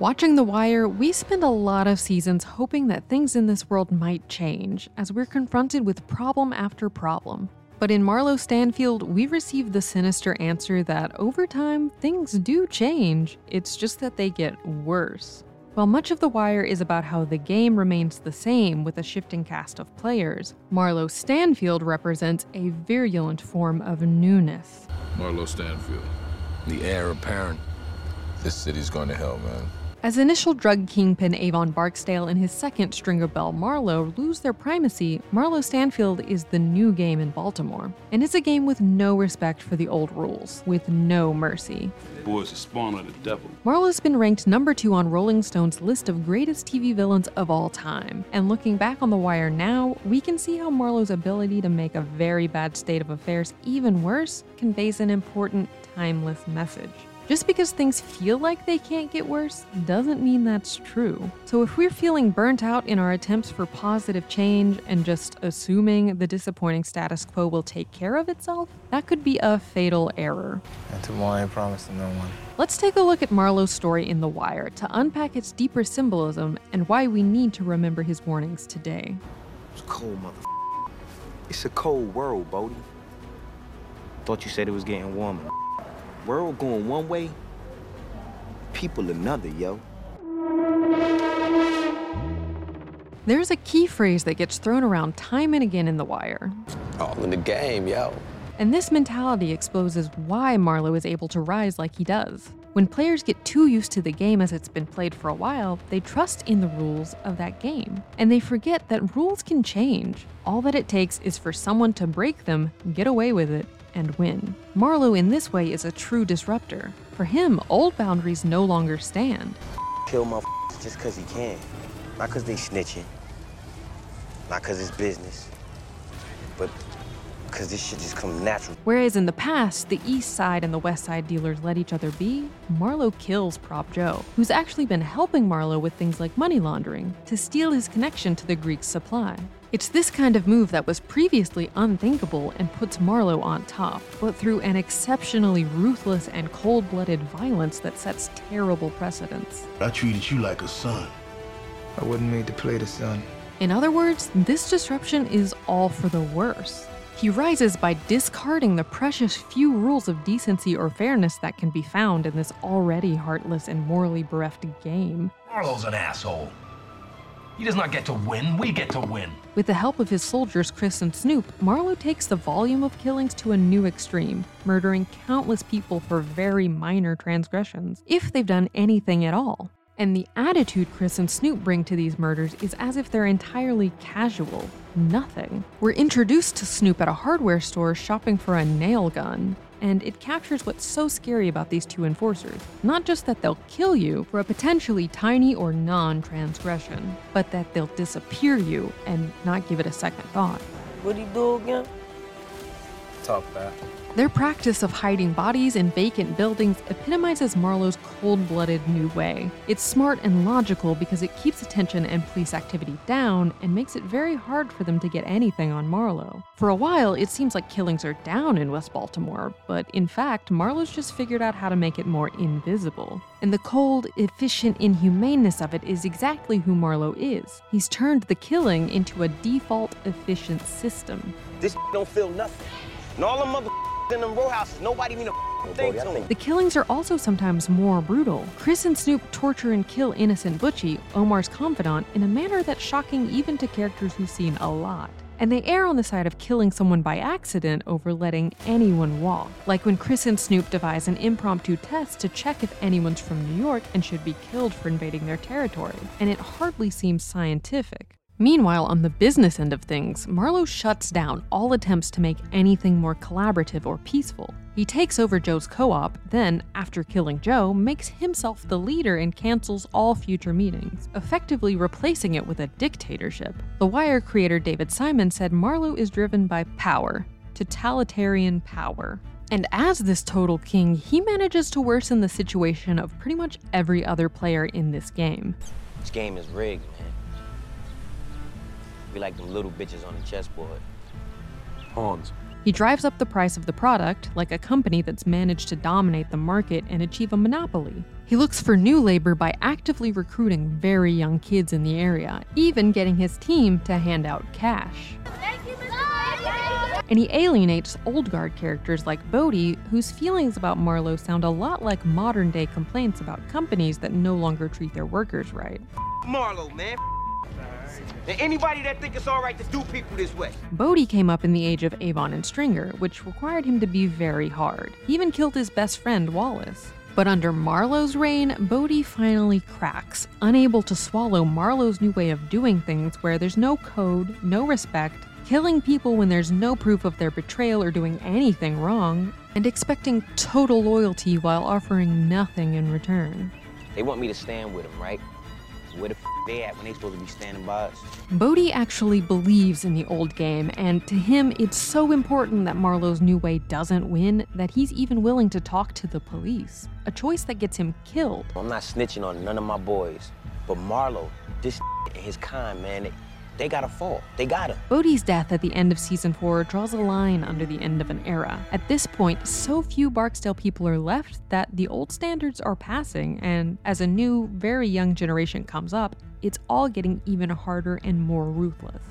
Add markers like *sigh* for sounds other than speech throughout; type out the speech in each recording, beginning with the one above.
Watching The Wire, we spend a lot of seasons hoping that things in this world might change as we're confronted with problem after problem. But in Marlo Stanfield, we receive the sinister answer that over time, things do change. It's just that they get worse. While much of The Wire is about how the game remains the same with a shifting cast of players, Marlo Stanfield represents a virulent form of newness. Marlo Stanfield. The heir apparent. This city's going to hell, man. As initial drug kingpin Avon Barksdale and his second Stringer Bell Marlo lose their primacy, Marlo Stanfield is the new game in Baltimore. And it's a game with no respect for the old rules, with no mercy. Boy's a spawn of the devil. Marlo's been ranked number two on Rolling Stone's list of greatest TV villains of all time. And looking back on The Wire now, we can see how Marlo's ability to make a very bad state of affairs even worse conveys an important, timeless message. Just because things feel like they can't get worse doesn't mean that's true. So if we're feeling burnt out in our attempts for positive change and just assuming the disappointing status quo will take care of itself, that could be a fatal error. And tomorrow I promise to no one. Let's take a look at Marlo's story in The Wire to unpack its deeper symbolism and why we need to remember his warnings today. It's cold, mother. It's a cold world, Bodie. Thought you said it was getting warmer. World going one way, people another, yo. There's a key phrase that gets thrown around time and again in The Wire. Oh, All in the game, yo. And this mentality exposes why Marlo is able to rise like he does. When players get too used to the game as it's been played for a while, they trust in the rules of that game. And they forget that rules can change. All that it takes is for someone to break them, get away with it, and win. Marlo, in this way, is a true disruptor. For him, old boundaries no longer stand. Kill motherfuckers *laughs* just cause he can. Not cause they snitching. Not cause it's business. But cause this shit just comes natural. Whereas in the past, the East Side and the West Side dealers let each other be, Marlo kills Prop Joe, who's actually been helping Marlo with things like money laundering to steal his connection to the Greek supply. It's this kind of move that was previously unthinkable and puts Marlo on top, but through an exceptionally ruthless and cold blooded violence that sets terrible precedents. I treated you like a son. I wouldn't made to play the son. In other words, this disruption is all for the worse. He rises by discarding the precious few rules of decency or fairness that can be found in this already heartless and morally bereft game. Marlo's an asshole. He does not get to win, we get to win. With the help of his soldiers, Chris and Snoop, Marlo takes the volume of killings to a new extreme, murdering countless people for very minor transgressions, if they've done anything at all. And the attitude Chris and Snoop bring to these murders is as if they're entirely casual, nothing. We're introduced to Snoop at a hardware store shopping for a nail gun, and it captures what's so scary about these two enforcers. Not just that they'll kill you for a potentially tiny or non transgression, but that they'll disappear you and not give it a second thought. What'd he do again? Talk back. Their practice of hiding bodies in vacant buildings epitomizes Marlo's cold blooded new way. It's smart and logical because it keeps attention and police activity down and makes it very hard for them to get anything on Marlo. For a while, it seems like killings are down in West Baltimore, but in fact, Marlo's just figured out how to make it more invisible. And the cold, efficient inhumaneness of it is exactly who Marlo is. He's turned the killing into a default efficient system. This don't feel nothing. And all them mother in them row houses, nobody mean a thing to them. The killings are also sometimes more brutal. Chris and Snoop torture and kill innocent Butchie, Omar's confidant, in a manner that's shocking even to characters who've seen a lot. And they err on the side of killing someone by accident over letting anyone walk. Like when Chris and Snoop devise an impromptu test to check if anyone's from New York and should be killed for invading their territory. And it hardly seems scientific. Meanwhile, on the business end of things, Marlo shuts down all attempts to make anything more collaborative or peaceful. He takes over Joe's co op, then, after killing Joe, makes himself the leader and cancels all future meetings, effectively replacing it with a dictatorship. The Wire creator David Simon said Marlo is driven by power, totalitarian power. And as this total king, he manages to worsen the situation of pretty much every other player in this game. This game is rigged, man. We like them little bitches on the chessboard. Pawns. He drives up the price of the product, like a company that's managed to dominate the market and achieve a monopoly. He looks for new labor by actively recruiting very young kids in the area, even getting his team to hand out cash. And he alienates old guard characters like Bodie, whose feelings about Marlo sound a lot like modern day complaints about companies that no longer treat their workers right. Marlo, man. And anybody that think it's all right to do people this way. Bodie came up in the age of Avon and Stringer, which required him to be very hard. He even killed his best friend, Wallace. But under Marlo's reign, Bodie finally cracks, unable to swallow Marlo's new way of doing things where there's no code, no respect, killing people when there's no proof of their betrayal or doing anything wrong, and expecting total loyalty while offering nothing in return. They want me to stand with them, right? Where the f they at when they supposed to be standing by us? Bodie actually believes in the old game, and to him, it's so important that Marlo's new way doesn't win that he's even willing to talk to the police. A choice that gets him killed. I'm not snitching on none of my boys, but Marlo, this *laughs* and his kind, man, they, they gotta fall. They gotta. Bodie's death at the end of season 4 draws a line under the end of an era. At this point, so few Barksdale people are left that the old standards are passing, and as a new, very young generation comes up, it's all getting even harder and more ruthless.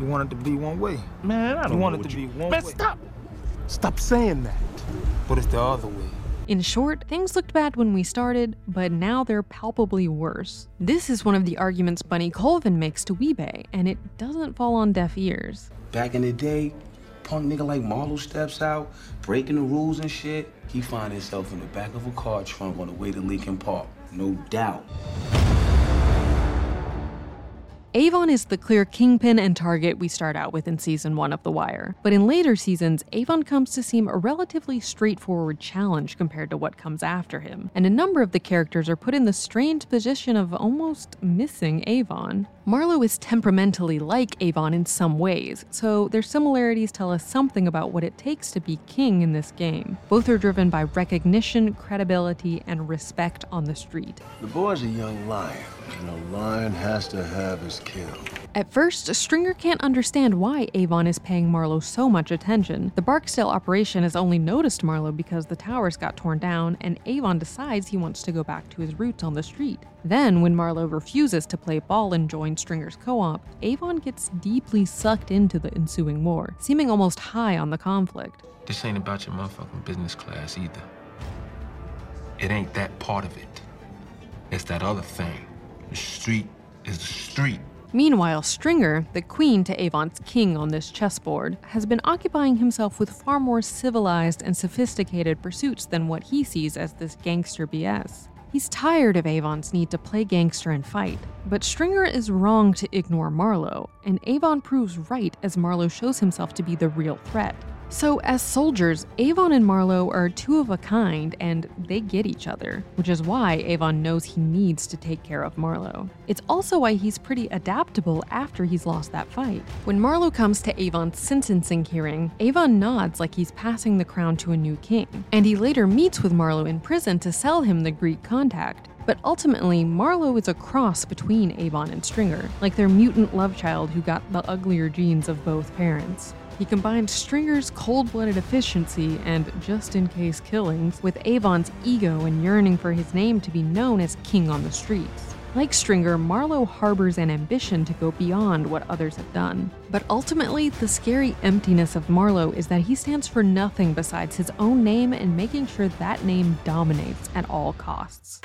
You want it to be one way. Man, I don't You want know it what to you... be one Man, way. stop. Stop saying that. But it's the other way. In short, things looked bad when we started, but now they're palpably worse. This is one of the arguments Bunny Colvin makes to Wee-Bey, and it doesn't fall on deaf ears. Back in the day, punk nigga like Marlo steps out, breaking the rules and shit. He find himself in the back of a car trunk on the way to Lincoln Park. No doubt. Avon is the clear kingpin and target we start out with in season 1 of The Wire. But in later seasons, Avon comes to seem a relatively straightforward challenge compared to what comes after him. And a number of the characters are put in the strange position of almost missing Avon. Marlo is temperamentally like Avon in some ways, so their similarities tell us something about what it takes to be king in this game. Both are driven by recognition, credibility, and respect on the street. The boy's a young lion, and a lion has to have his kill. At first, Stringer can't understand why Avon is paying Marlo so much attention. The Barksdale operation has only noticed Marlo because the towers got torn down, and Avon decides he wants to go back to his roots on the street. Then, when Marlo refuses to play ball and join Stringer's co op, Avon gets deeply sucked into the ensuing war, seeming almost high on the conflict. This ain't about your motherfucking business class either. It ain't that part of it. It's that other thing. The street is the street. Meanwhile, Stringer, the queen to Avon's king on this chessboard, has been occupying himself with far more civilized and sophisticated pursuits than what he sees as this gangster BS. He's tired of Avon's need to play gangster and fight, but Stringer is wrong to ignore Marlo, and Avon proves right as Marlo shows himself to be the real threat. So, as soldiers, Avon and Marlo are two of a kind and they get each other, which is why Avon knows he needs to take care of Marlo. It's also why he's pretty adaptable after he's lost that fight. When Marlo comes to Avon's sentencing hearing, Avon nods like he's passing the crown to a new king, and he later meets with Marlo in prison to sell him the Greek contact. But ultimately, Marlo is a cross between Avon and Stringer, like their mutant love child who got the uglier genes of both parents. He combined Stringer's cold blooded efficiency and just in case killings with Avon's ego and yearning for his name to be known as king on the streets. Like Stringer, Marlo harbors an ambition to go beyond what others have done. But ultimately, the scary emptiness of Marlo is that he stands for nothing besides his own name and making sure that name dominates at all costs.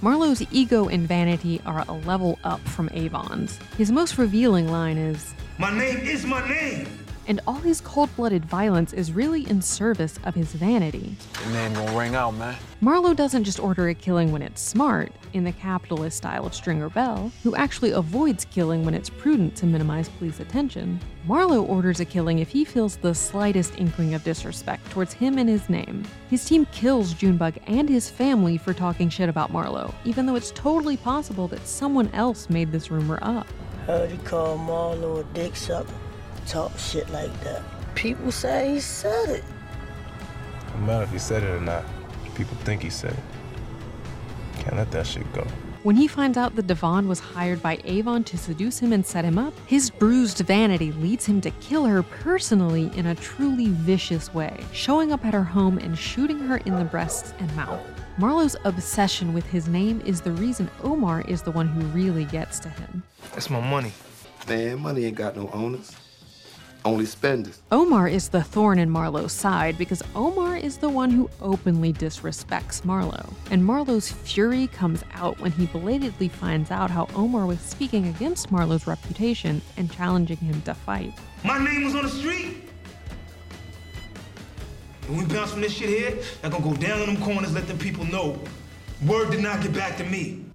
Marlo's ego and vanity are a level up from Avon's. His most revealing line is, My name is my name. And all his cold blooded violence is really in service of his vanity. Your name gonna ring out, man. Marlo doesn't just order a killing when it's smart, in the capitalist style of Stringer Bell, who actually avoids killing when it's prudent to minimize police attention. Marlo orders a killing if he feels the slightest inkling of disrespect towards him and his name. His team kills Junebug and his family for talking shit about Marlo, even though it's totally possible that someone else made this rumor up. Heard he called Marlo a dick sucker. Talk shit like that. People say he said it. No matter if he said it or not, people think he said it. Can't let that shit go. When he finds out that Devonne was hired by Avon to seduce him and set him up, his bruised vanity leads him to kill her personally in a truly vicious way, showing up at her home and shooting her in the breasts and mouth. Marlo's obsession with his name is the reason Omar is the one who really gets to him. That's my money. Man, money ain't got no owners. Only spenders. Omar is the thorn in Marlo's side because Omar is the one who openly disrespects Marlo. And Marlo's fury comes out when he belatedly finds out how Omar was speaking against Marlo's reputation and challenging him to fight. My name was on the street. When we bounce from this shit here, I'm gonna go down in them corners, let them people know. Word did not get back to me.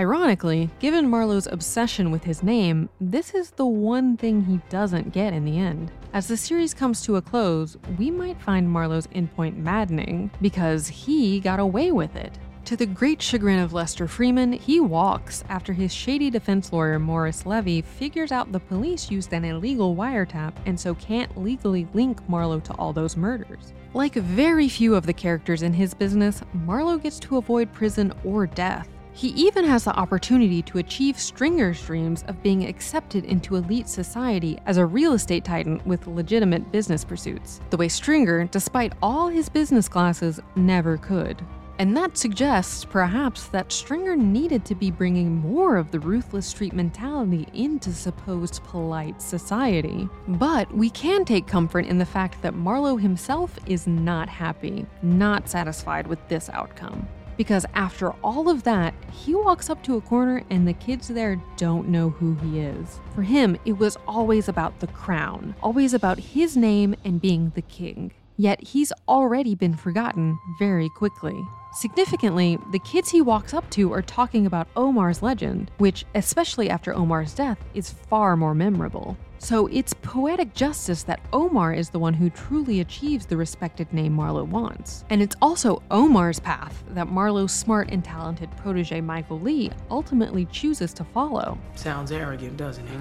Ironically, given Marlo's obsession with his name, this is the one thing he doesn't get in the end. As the series comes to a close, we might find Marlo's endpoint maddening because he got away with it. To the great chagrin of Lester Freamon, he walks after his shady defense lawyer Maurice Levy figures out the police used an illegal wiretap and so can't legally link Marlo to all those murders. Like very few of the characters in his business, Marlo gets to avoid prison or death. He even has the opportunity to achieve Stringer's dreams of being accepted into elite society as a real estate titan with legitimate business pursuits, the way Stringer, despite all his business classes, never could. And that suggests, perhaps, that Stringer needed to be bringing more of the ruthless street mentality into supposed polite society. But we can take comfort in the fact that Marlo himself is not happy, not satisfied with this outcome. Because after all of that, he walks up to a corner and the kids there don't know who he is. For him, it was always about the crown, always about his name and being the king. Yet he's already been forgotten very quickly. Significantly, the kids he walks up to are talking about Omar's legend, which, especially after Omar's death, is far more memorable. So it's poetic justice that Omar is the one who truly achieves the respected name Marlo wants. And it's also Omar's path that Marlo's smart and talented protege Michael Lee ultimately chooses to follow. Sounds arrogant, doesn't it?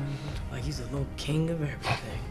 Like he's a little king of everything.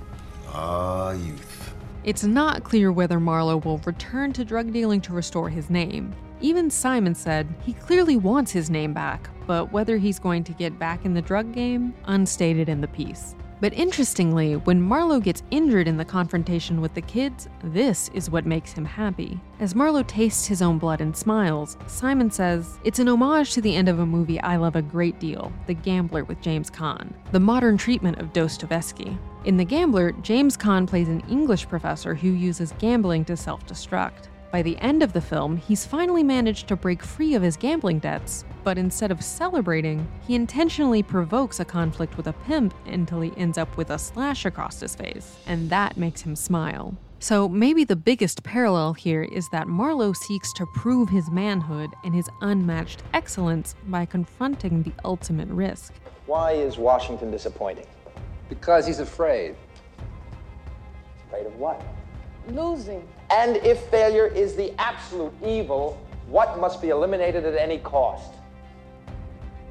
Ah, youth. It's not clear whether Marlo will return to drug dealing to restore his name. Even Simon said he clearly wants his name back, but whether he's going to get back in the drug game, unstated in the piece. But interestingly, when Marlo gets injured in the confrontation with the kids, this is what makes him happy. As Marlo tastes his own blood and smiles, Simon says, It's an homage to the end of a movie I love a great deal, The Gambler with James Caan, the modern treatment of Dostoevsky. In The Gambler, James Caan plays an English professor who uses gambling to self destruct. By the end of the film, he's finally managed to break free of his gambling debts, but instead of celebrating, he intentionally provokes a conflict with a pimp until he ends up with a slash across his face, and that makes him smile. So maybe the biggest parallel here is that Marlo seeks to prove his manhood and his unmatched excellence by confronting the ultimate risk. Why is Washington disappointing? Because he's afraid. Afraid of what? Losing. And if failure is the absolute evil, what must be eliminated at any cost?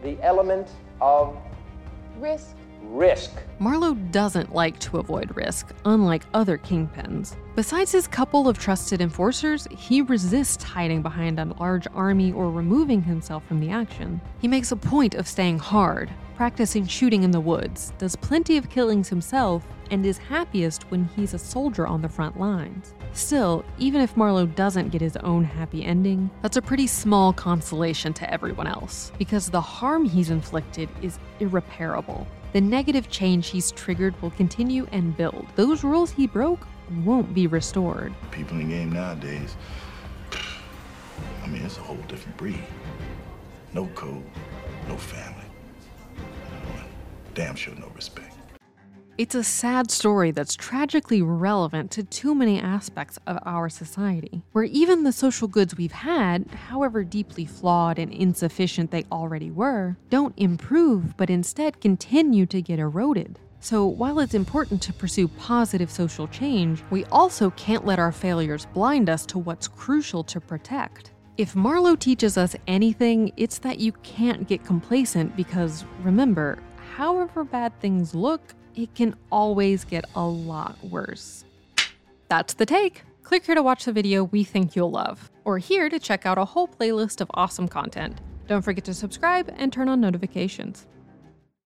The element of risk. Risk. Marlo doesn't like to avoid risk, unlike other kingpins. Besides his couple of trusted enforcers, he resists hiding behind a large army or removing himself from the action. He makes a point of staying hard, practicing shooting in the woods, does plenty of killings himself, and is happiest when he's a soldier on the front lines. Still, even if Marlo doesn't get his own happy ending, that's a pretty small consolation to everyone else, because the harm he's inflicted is irreparable. The negative change he's triggered will continue and build. Those rules he broke won't be restored. People in the game nowadays, I mean, it's a whole different breed. No code, no family. Damn sure no respect. It's a sad story that's tragically relevant to too many aspects of our society, where even the social goods we've had, however deeply flawed and insufficient they already were, don't improve but instead continue to get eroded. So, while it's important to pursue positive social change, we also can't let our failures blind us to what's crucial to protect. If Marlo teaches us anything, it's that you can't get complacent because, remember, however bad things look, it can always get a lot worse. That's the take. Click here to watch the video we think you'll love. or here to check out a whole playlist of awesome content. Don't forget to subscribe and turn on notifications.